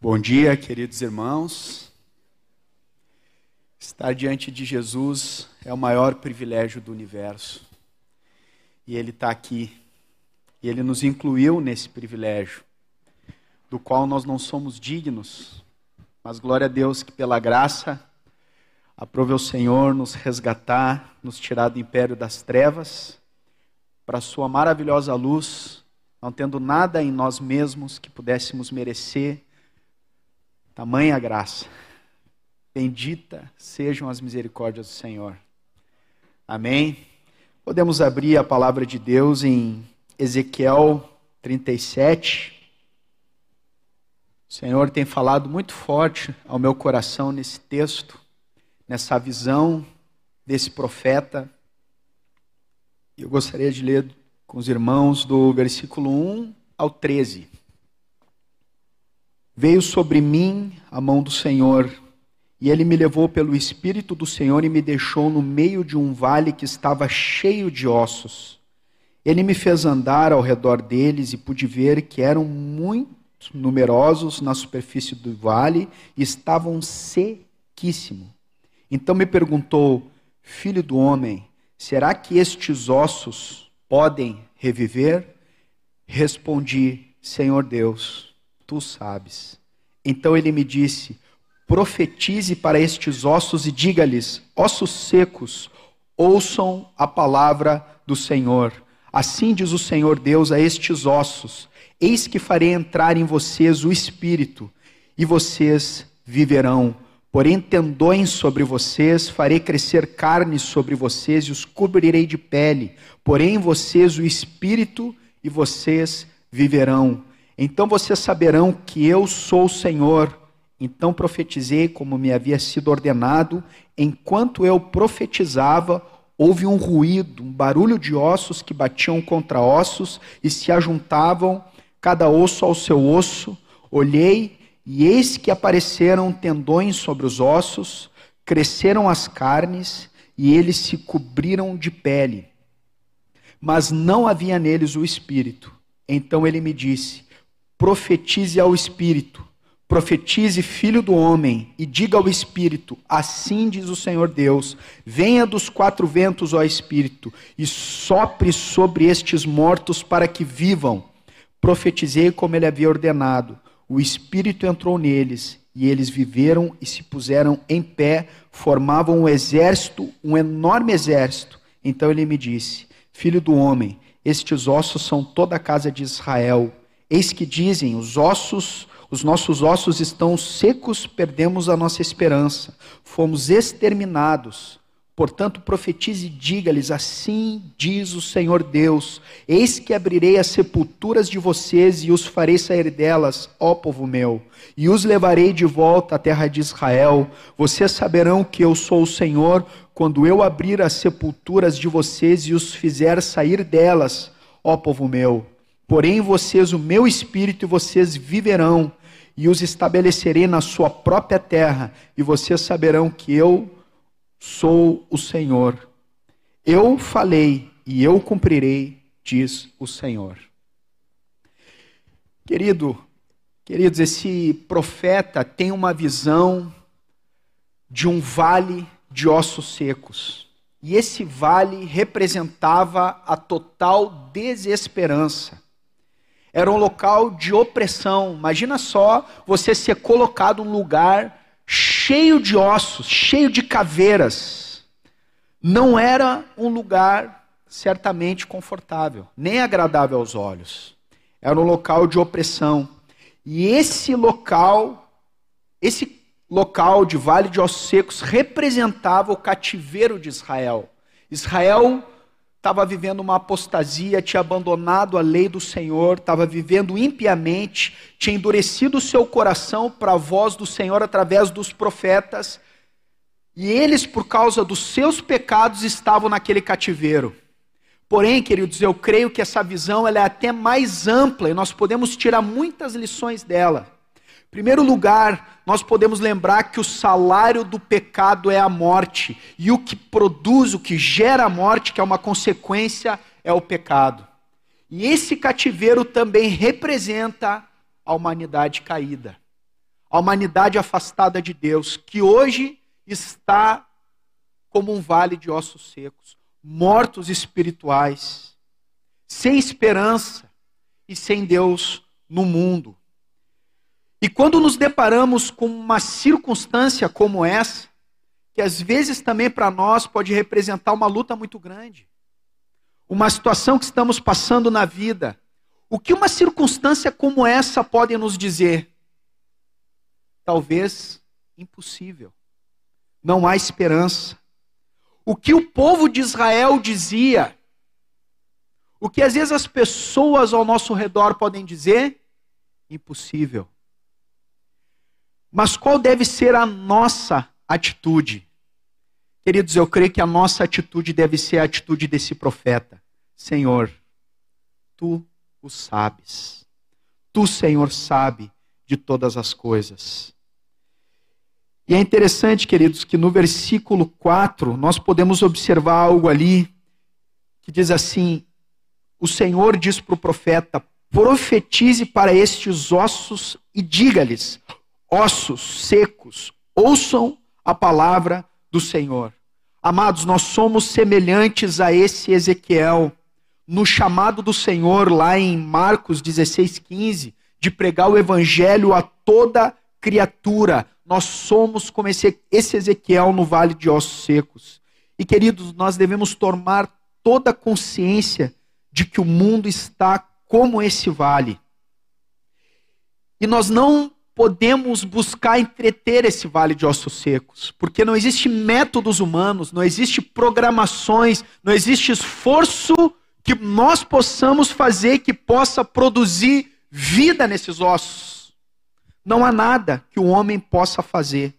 Bom dia, queridos irmãos. Estar diante de Jesus é o maior privilégio do universo. E Ele está aqui. E Ele nos incluiu nesse privilégio, do qual nós não somos dignos. Mas glória a Deus que, pela graça, aprove o Senhor nos resgatar, nos tirar do império das trevas, para Sua maravilhosa luz, não tendo nada em nós mesmos que pudéssemos merecer Tamanha graça. Bendita sejam as misericórdias do Senhor. Amém. Podemos abrir a palavra de Deus em Ezequiel 37. O Senhor tem falado muito forte ao meu coração nesse texto, nessa visão desse profeta. Eu gostaria de ler com os irmãos do versículo 1 ao 13. Veio sobre mim a mão do Senhor, e ele me levou pelo Espírito do Senhor e me deixou no meio de um vale que estava cheio de ossos. Ele me fez andar ao redor deles e pude ver que eram muito numerosos na superfície do vale e estavam sequíssimos. Então me perguntou, filho do homem, será que estes ossos podem reviver? Respondi, Senhor Deus tu sabes. Então ele me disse: profetize para estes ossos e diga-lhes: ossos secos, ouçam a palavra do Senhor. Assim diz o Senhor Deus a estes ossos: Eis que farei entrar em vocês o espírito, e vocês viverão. Porém, tendões sobre vocês, farei crescer carne sobre vocês e os cobrirei de pele. Porém, vocês o espírito, e vocês viverão. Então vocês saberão que eu sou o Senhor. Então profetizei como me havia sido ordenado. Enquanto eu profetizava, houve um ruído, um barulho de ossos que batiam contra ossos e se ajuntavam, cada osso ao seu osso. Olhei e eis que apareceram tendões sobre os ossos, cresceram as carnes e eles se cobriram de pele. Mas não havia neles o espírito. Então ele me disse: profetize ao Espírito, profetize, filho do homem, e diga ao Espírito: Assim diz o Senhor Deus: Venha dos quatro ventos, ó Espírito, e sopre sobre estes mortos para que vivam. Profetizei como ele havia ordenado. O Espírito entrou neles, e eles viveram e se puseram em pé, formavam um exército, um enorme exército. Então ele me disse: Filho do homem, estes ossos são toda a casa de Israel. Eis que dizem: os ossos, os nossos ossos estão secos, perdemos a nossa esperança, fomos exterminados. Portanto, profetize e diga-lhes: Assim diz o Senhor Deus: Eis que abrirei as sepulturas de vocês e os farei sair delas, ó povo meu, e os levarei de volta à terra de Israel. Vocês saberão que eu sou o Senhor quando eu abrir as sepulturas de vocês e os fizer sair delas, ó povo meu. Porém, vocês o meu espírito e vocês viverão, e os estabelecerei na sua própria terra, e vocês saberão que eu sou o Senhor. Eu falei e eu cumprirei, diz o Senhor. Querido, queridos, esse profeta tem uma visão de um vale de ossos secos. E esse vale representava a total desesperança era um local de opressão. Imagina só você ser colocado num lugar cheio de ossos, cheio de caveiras. Não era um lugar certamente confortável, nem agradável aos olhos. Era um local de opressão. E esse local, esse local de Vale de Ossos Secos representava o cativeiro de Israel. Israel estava vivendo uma apostasia, tinha abandonado a lei do Senhor, estava vivendo impiamente, tinha endurecido o seu coração para a voz do Senhor através dos profetas, e eles, por causa dos seus pecados, estavam naquele cativeiro. Porém, queridos, eu creio que essa visão ela é até mais ampla e nós podemos tirar muitas lições dela. Primeiro lugar, nós podemos lembrar que o salário do pecado é a morte, e o que produz, o que gera a morte, que é uma consequência, é o pecado. E esse cativeiro também representa a humanidade caída. a humanidade afastada de Deus, que hoje está como um vale de ossos secos, mortos espirituais, sem esperança e sem Deus no mundo. E quando nos deparamos com uma circunstância como essa, que às vezes também para nós pode representar uma luta muito grande, uma situação que estamos passando na vida, o que uma circunstância como essa pode nos dizer? Talvez impossível. Não há esperança. O que o povo de Israel dizia, o que às vezes as pessoas ao nosso redor podem dizer, impossível. Mas qual deve ser a nossa atitude? Queridos, eu creio que a nossa atitude deve ser a atitude desse profeta. Senhor, tu o sabes. Tu, Senhor, sabe de todas as coisas. E é interessante, queridos, que no versículo 4 nós podemos observar algo ali que diz assim: O Senhor diz para o profeta: profetize para estes ossos e diga-lhes: ossos secos, ouçam a palavra do Senhor. Amados, nós somos semelhantes a esse Ezequiel, no chamado do Senhor, lá em Marcos 16,15, de pregar o evangelho a toda criatura. Nós somos como esse, esse Ezequiel no vale de ossos secos. E queridos, nós devemos tomar toda consciência de que o mundo está como esse vale. E nós não podemos buscar entreter esse vale de ossos secos, porque não existe métodos humanos, não existe programações, não existe esforço que nós possamos fazer que possa produzir vida nesses ossos. Não há nada que o homem possa fazer.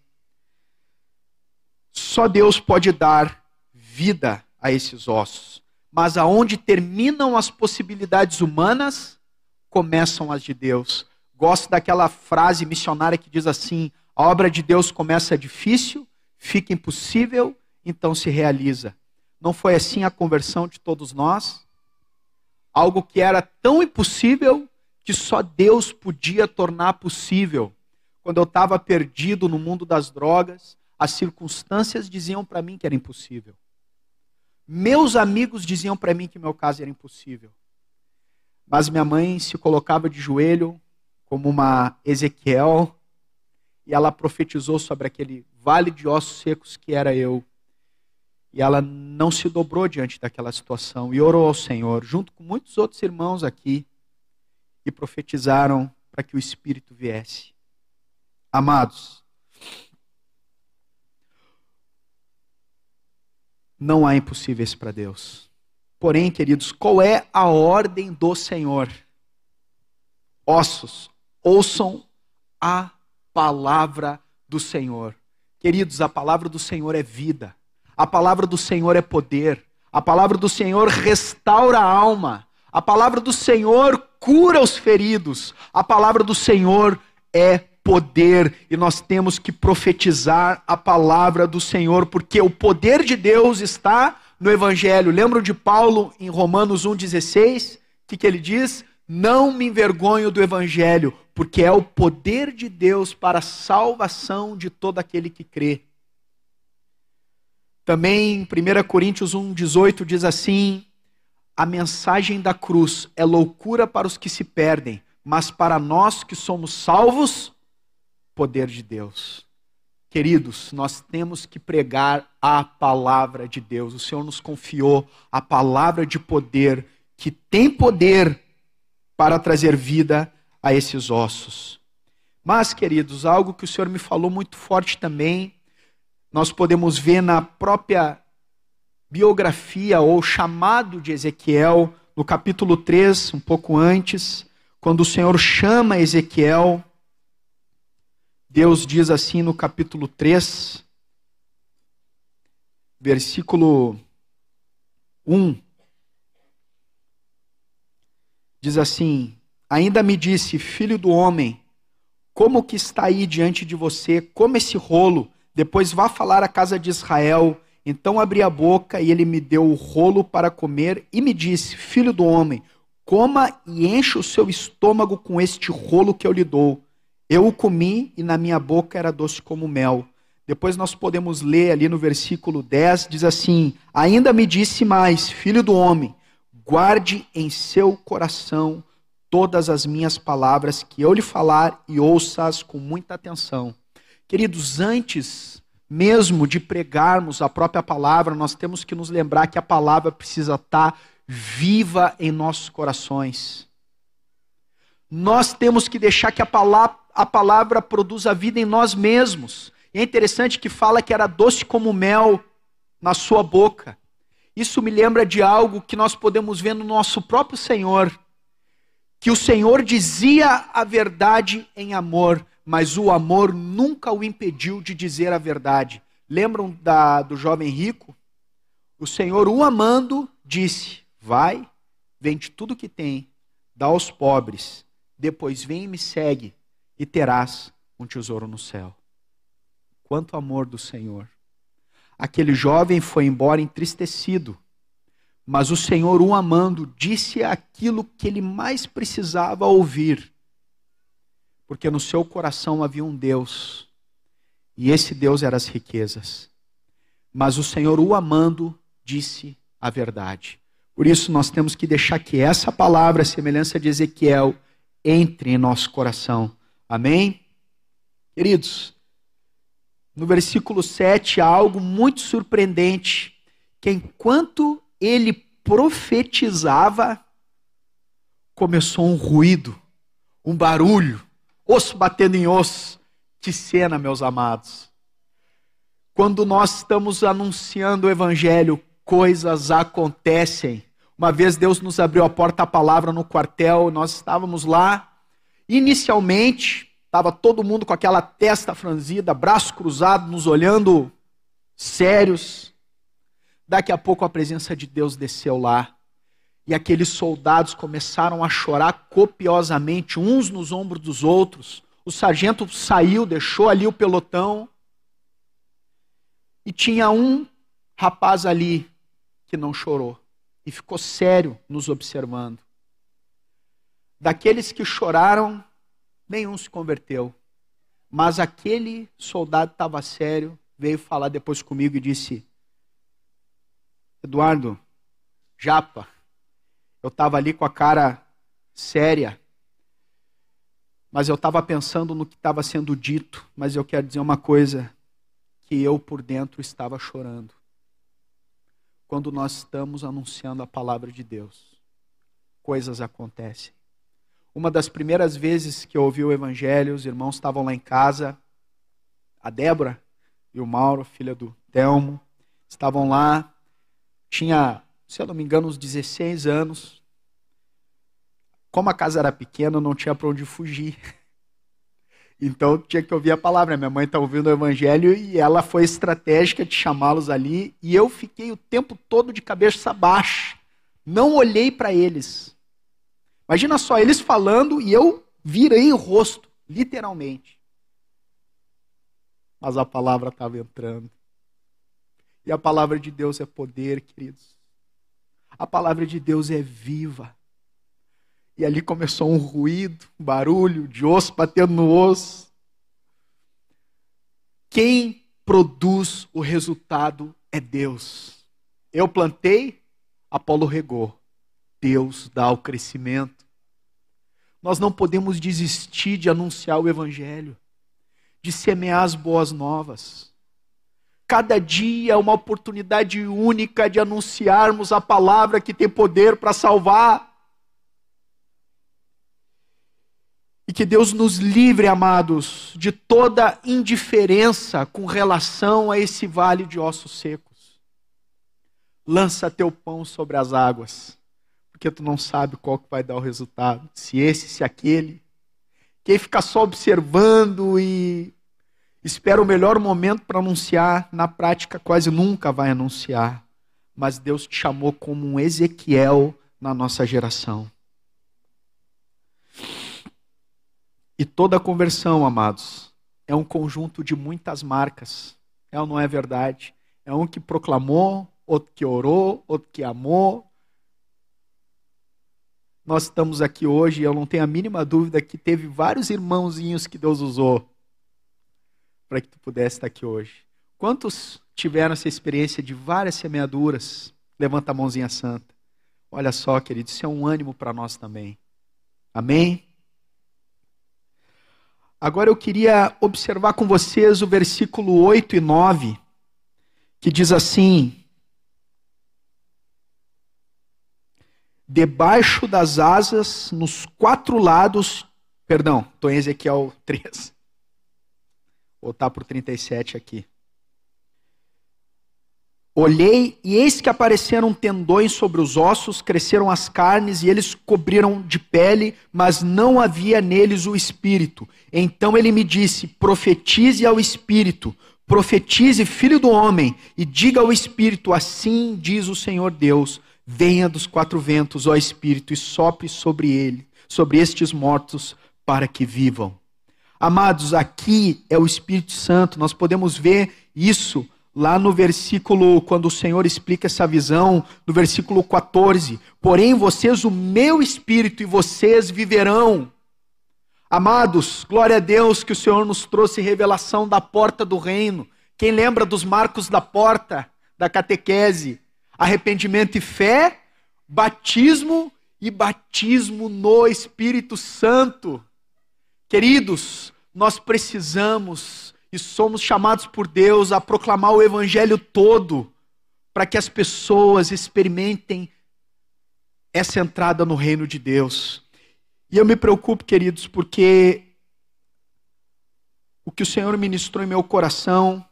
Só Deus pode dar vida a esses ossos. Mas aonde terminam as possibilidades humanas, começam as de Deus. Gosto daquela frase missionária que diz assim: a obra de Deus começa difícil, fica impossível, então se realiza. Não foi assim a conversão de todos nós? Algo que era tão impossível que só Deus podia tornar possível. Quando eu estava perdido no mundo das drogas, as circunstâncias diziam para mim que era impossível. Meus amigos diziam para mim que meu caso era impossível. Mas minha mãe se colocava de joelho, como uma Ezequiel, e ela profetizou sobre aquele vale de ossos secos que era eu. E ela não se dobrou diante daquela situação e orou ao Senhor, junto com muitos outros irmãos aqui, e profetizaram para que o Espírito viesse. Amados, não há impossíveis para Deus. Porém, queridos, qual é a ordem do Senhor? Ossos, ouçam a palavra do Senhor. Queridos, a palavra do Senhor é vida, a palavra do Senhor é poder, a palavra do Senhor restaura a alma, a palavra do Senhor cura os feridos, a palavra do Senhor é poder e nós temos que profetizar a palavra do Senhor, porque o poder de Deus está no Evangelho. Lembram de Paulo em Romanos 1,16? O que, que ele diz? Não me envergonho do Evangelho, porque é o poder de Deus para a salvação de todo aquele que crê. Também em 1 Coríntios 1,18 diz assim: A mensagem da cruz é loucura para os que se perdem, mas para nós que somos salvos, poder de Deus. Queridos, nós temos que pregar a palavra de Deus. O Senhor nos confiou a palavra de poder, que tem poder para trazer vida a esses ossos. Mas, queridos, algo que o Senhor me falou muito forte também, nós podemos ver na própria biografia ou chamado de Ezequiel, no capítulo 3, um pouco antes, quando o Senhor chama Ezequiel, Deus diz assim no capítulo 3, versículo 1, diz assim: Ainda me disse, filho do homem, como que está aí diante de você, come esse rolo, depois vá falar à casa de Israel. Então abri a boca e ele me deu o rolo para comer e me disse, filho do homem, coma e enche o seu estômago com este rolo que eu lhe dou. Eu o comi e na minha boca era doce como mel. Depois nós podemos ler ali no versículo 10, diz assim: Ainda me disse mais, filho do homem, guarde em seu coração todas as minhas palavras que eu lhe falar e ouça-as com muita atenção. Queridos, antes mesmo de pregarmos a própria palavra, nós temos que nos lembrar que a palavra precisa estar viva em nossos corações. Nós temos que deixar que a palavra, a palavra produza vida em nós mesmos. E é interessante que fala que era doce como mel na sua boca. Isso me lembra de algo que nós podemos ver no nosso próprio Senhor. Que o Senhor dizia a verdade em amor, mas o amor nunca o impediu de dizer a verdade. Lembram da, do jovem rico? O Senhor, o amando, disse: Vai, vende tudo que tem, dá aos pobres, depois vem e me segue, e terás um tesouro no céu. Quanto amor do Senhor! Aquele jovem foi embora entristecido, mas o Senhor, o amando, disse aquilo que ele mais precisava ouvir, porque no seu coração havia um Deus, e esse Deus era as riquezas. Mas o Senhor, o amando, disse a verdade. Por isso nós temos que deixar que essa palavra, a semelhança de Ezequiel, entre em nosso coração. Amém? Queridos, no versículo 7 há algo muito surpreendente, que enquanto ele profetizava, começou um ruído, um barulho, osso batendo em osso. Que cena, meus amados. Quando nós estamos anunciando o evangelho, coisas acontecem. Uma vez Deus nos abriu a porta à palavra no quartel, nós estávamos lá. Inicialmente, estava todo mundo com aquela testa franzida, braço cruzado, nos olhando sérios. Daqui a pouco a presença de Deus desceu lá. E aqueles soldados começaram a chorar copiosamente, uns nos ombros dos outros. O sargento saiu, deixou ali o pelotão. E tinha um rapaz ali que não chorou e ficou sério nos observando. Daqueles que choraram, nenhum se converteu. Mas aquele soldado estava sério, veio falar depois comigo e disse: Eduardo, Japa, eu estava ali com a cara séria, mas eu estava pensando no que estava sendo dito, mas eu quero dizer uma coisa, que eu por dentro estava chorando quando nós estamos anunciando a palavra de Deus. Coisas acontecem. Uma das primeiras vezes que eu ouvi o evangelho, os irmãos estavam lá em casa, a Débora e o Mauro, filha do Telmo, estavam lá. Tinha, se eu não me engano, uns 16 anos. Como a casa era pequena, não tinha para onde fugir. Então tinha que ouvir a palavra. Minha mãe está ouvindo o evangelho e ela foi estratégica de chamá-los ali. E eu fiquei o tempo todo de cabeça baixa. Não olhei para eles. Imagina só, eles falando e eu virei o rosto, literalmente. Mas a palavra estava entrando. E a palavra de Deus é poder, queridos. A palavra de Deus é viva. E ali começou um ruído, um barulho de osso batendo no osso. Quem produz o resultado é Deus. Eu plantei, Apolo regou. Deus dá o crescimento. Nós não podemos desistir de anunciar o Evangelho, de semear as boas novas. Cada dia é uma oportunidade única de anunciarmos a palavra que tem poder para salvar. E que Deus nos livre, amados, de toda indiferença com relação a esse vale de ossos secos. Lança teu pão sobre as águas, porque tu não sabe qual que vai dar o resultado, se esse, se aquele. Quem fica só observando e espera o melhor momento para anunciar, na prática quase nunca vai anunciar. Mas Deus te chamou como um Ezequiel na nossa geração. E toda conversão, amados, é um conjunto de muitas marcas. É ou não é verdade? É um que proclamou, outro que orou, outro que amou. Nós estamos aqui hoje, eu não tenho a mínima dúvida que teve vários irmãozinhos que Deus usou para que tu pudesse estar aqui hoje. Quantos tiveram essa experiência de várias semeaduras? Levanta a mãozinha santa. Olha só, querido, isso é um ânimo para nós também. Amém? Agora eu queria observar com vocês o versículo 8 e 9, que diz assim: Debaixo das asas, nos quatro lados, perdão, estou em Ezequiel 3. Vou voltar para o 37 aqui. Olhei e eis que apareceram tendões sobre os ossos, cresceram as carnes e eles cobriram de pele, mas não havia neles o espírito. Então ele me disse: profetize ao espírito, profetize, filho do homem, e diga ao espírito: assim diz o Senhor Deus: venha dos quatro ventos, ó espírito, e sopre sobre ele, sobre estes mortos, para que vivam. Amados, aqui é o Espírito Santo, nós podemos ver isso lá no versículo, quando o Senhor explica essa visão, no versículo 14: Porém, vocês, o meu espírito, e vocês viverão. Amados, glória a Deus que o Senhor nos trouxe revelação da porta do reino. Quem lembra dos marcos da porta da catequese? Arrependimento e fé, batismo e batismo no Espírito Santo. Queridos, nós precisamos e somos chamados por Deus a proclamar o evangelho todo para que as pessoas experimentem essa entrada no reino de Deus. E eu me preocupo, queridos, porque o que o Senhor ministrou em meu coração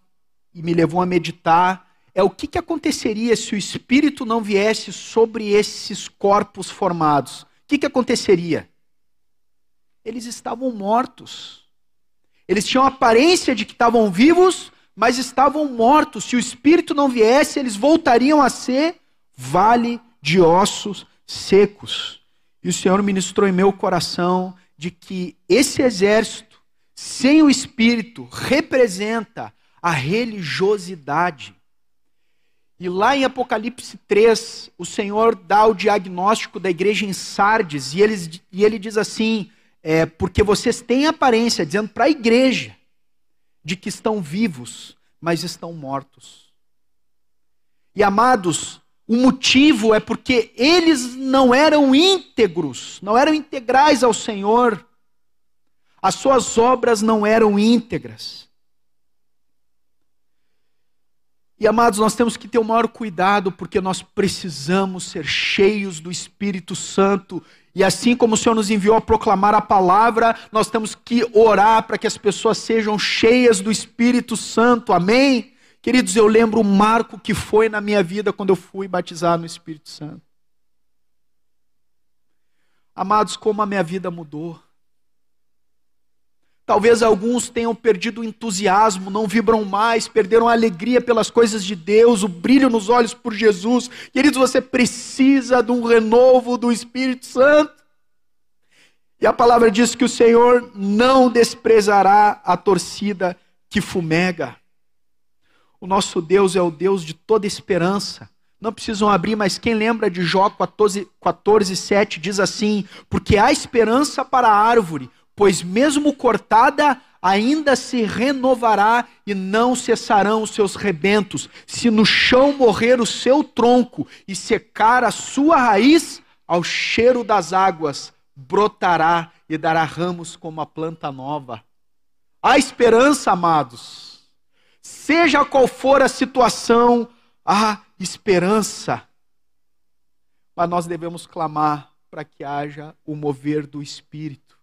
e me levou a meditar é o que, que aconteceria se o Espírito não viesse sobre esses corpos formados. O que, que aconteceria? Eles estavam mortos. Eles tinham a aparência de que estavam vivos, mas estavam mortos. Se o espírito não viesse, eles voltariam a ser vale de ossos secos. E o Senhor ministrou em meu coração de que esse exército, sem o espírito, representa a religiosidade. E lá em Apocalipse 3, o Senhor dá o diagnóstico da igreja em Sardes, e ele, e ele diz assim: é, porque vocês têm aparência, dizendo para a igreja, de que estão vivos, mas estão mortos. E amados, o motivo é porque eles não eram íntegros, não eram integrais ao Senhor. As suas obras não eram íntegras. E amados, nós temos que ter o maior cuidado, porque nós precisamos ser cheios do Espírito Santo. E assim como o Senhor nos enviou a proclamar a palavra, nós temos que orar para que as pessoas sejam cheias do Espírito Santo. Amém? Queridos, eu lembro o marco que foi na minha vida quando eu fui batizado no Espírito Santo. Amados, como a minha vida mudou. Talvez alguns tenham perdido o entusiasmo, não vibram mais, perderam a alegria pelas coisas de Deus, o brilho nos olhos por Jesus. Queridos, você precisa de um renovo do Espírito Santo. E a palavra diz que o Senhor não desprezará a torcida que fumega. O nosso Deus é o Deus de toda esperança. Não precisam abrir, mas quem lembra de Jó 14, 14 7 diz assim: Porque há esperança para a árvore, pois mesmo cortada, ainda se renovará e não cessarão os seus rebentos. Se no chão morrer o seu tronco e secar a sua raiz, ao cheiro das águas brotará e dará ramos como a planta nova. Há esperança, amados. Seja qual for a situação, há esperança. Mas nós devemos clamar para que haja o mover do Espírito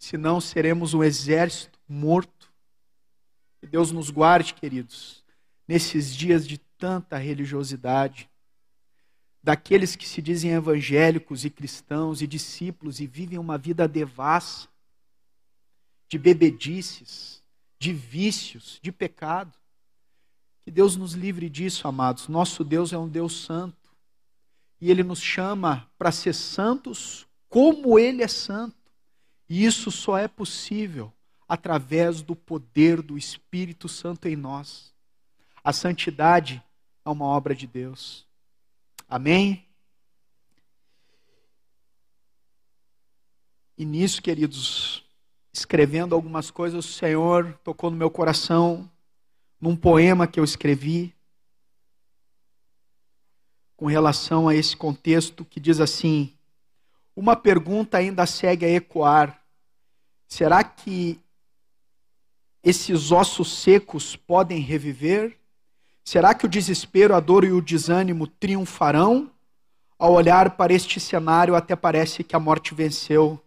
senão seremos um exército morto. Que Deus nos guarde, queridos, nesses dias de tanta religiosidade, daqueles que se dizem evangélicos e cristãos e discípulos e vivem uma vida devassa, de bebedices, de vícios, de pecado. Que Deus nos livre disso, amados. Nosso Deus é um Deus santo. E Ele nos chama para ser santos como Ele é santo. E isso só é possível através do poder do Espírito Santo em nós. A santidade é uma obra de Deus. Amém? E nisso, queridos, escrevendo algumas coisas, o Senhor tocou no meu coração, num poema que eu escrevi, com relação a esse contexto, que diz assim: uma pergunta ainda segue a ecoar. Será que esses ossos secos podem reviver? Será que o desespero, a dor e o desânimo triunfarão? Ao olhar para este cenário, até parece que a morte venceu.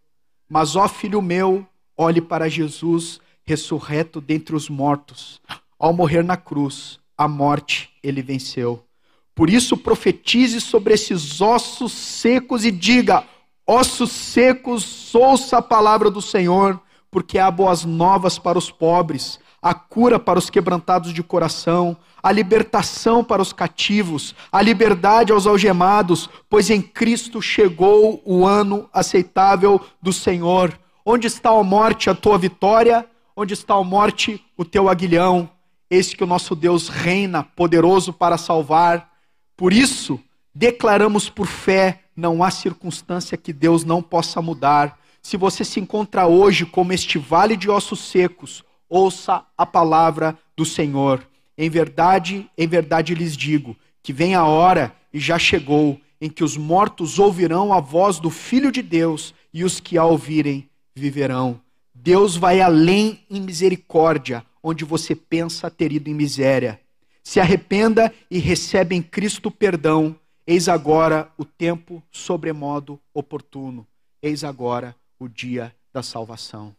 Mas, ó filho meu, olhe para Jesus ressurreto dentre os mortos. Ao morrer na cruz, a morte ele venceu. Por isso, profetize sobre esses ossos secos e diga: ossos secos, ouça a palavra do Senhor, porque há boas novas para os pobres, a cura para os quebrantados de coração, a libertação para os cativos, a liberdade aos algemados, pois em Cristo chegou o ano aceitável do Senhor. Onde está a morte, a tua vitória? Onde está a morte, o teu aguilhão? Eis que o nosso Deus reina, poderoso para salvar. Por isso, declaramos por fé: não há circunstância que Deus não possa mudar. Se você se encontra hoje como este vale de ossos secos, ouça a palavra do Senhor. Em verdade, em verdade lhes digo que vem a hora, e já chegou, em que os mortos ouvirão a voz do Filho de Deus, e os que a ouvirem viverão. Deus vai além em misericórdia, onde você pensa ter ido em miséria. Se arrependa e recebe em Cristo perdão. Eis agora o tempo sobremodo oportuno. Eis agora o dia da salvação.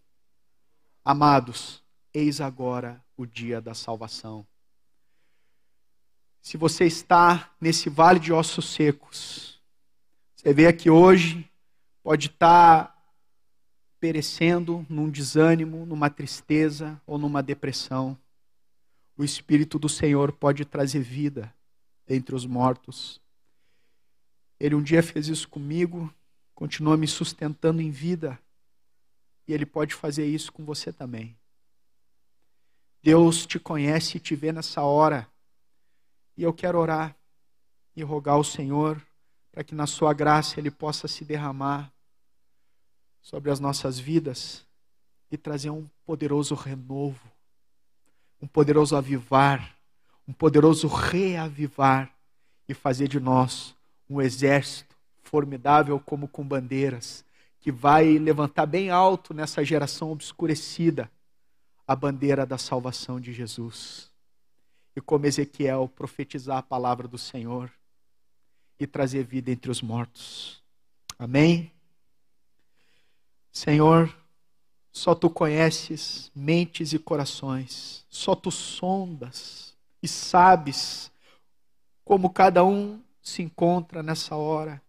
Amados, eis agora o dia da salvação. Se você está nesse vale de ossos secos, você vê aqui hoje, pode estar perecendo num desânimo, numa tristeza ou numa depressão. O Espírito do Senhor pode trazer vida entre os mortos. Ele um dia fez isso comigo, continua me sustentando em vida, e Ele pode fazer isso com você também. Deus te conhece e te vê nessa hora e eu quero orar e rogar ao Senhor para que na Sua graça Ele possa se derramar sobre as nossas vidas e trazer um poderoso renovo, um poderoso avivar, um poderoso reavivar e fazer de nós um exército formidável como com bandeiras, que vai levantar bem alto nessa geração obscurecida a bandeira da salvação de Jesus e como Ezequiel profetizar a palavra do Senhor e trazer vida entre os mortos. Amém? Senhor, só tu conheces mentes e corações, só tu sondas e sabes como cada um se encontra nessa hora.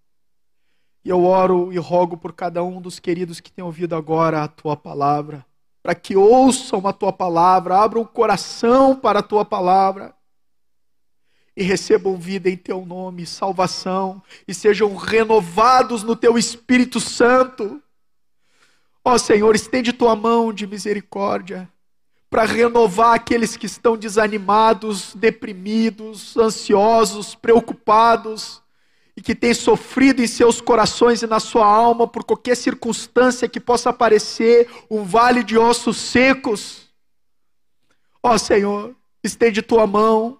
E eu oro e rogo por cada um dos queridos que têm ouvido agora a tua palavra para que ouçam a tua palavra, abram o coração para a tua palavra e recebam vida em teu nome, salvação, e sejam renovados no teu Espírito Santo. Ó Senhor, estende tua mão de misericórdia para renovar aqueles que estão desanimados, deprimidos, ansiosos, preocupados e que tem sofrido em seus corações e na sua alma por qualquer circunstância que possa aparecer, um vale de ossos secos. Ó Senhor, estende tua mão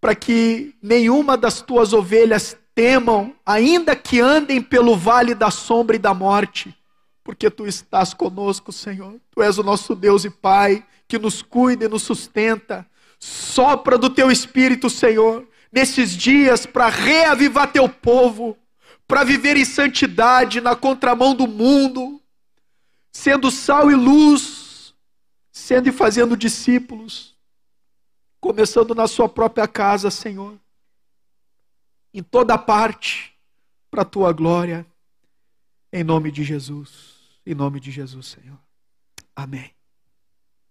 para que nenhuma das tuas ovelhas temam, ainda que andem pelo vale da sombra e da morte, porque tu estás conosco, Senhor. Tu és o nosso Deus e Pai, que nos cuida e nos sustenta. Sopra do teu espírito, Senhor nesses dias para reavivar teu povo, para viver em santidade na contramão do mundo, sendo sal e luz, sendo e fazendo discípulos, começando na sua própria casa, Senhor, em toda parte, para a tua glória, em nome de Jesus, em nome de Jesus, Senhor. Amém.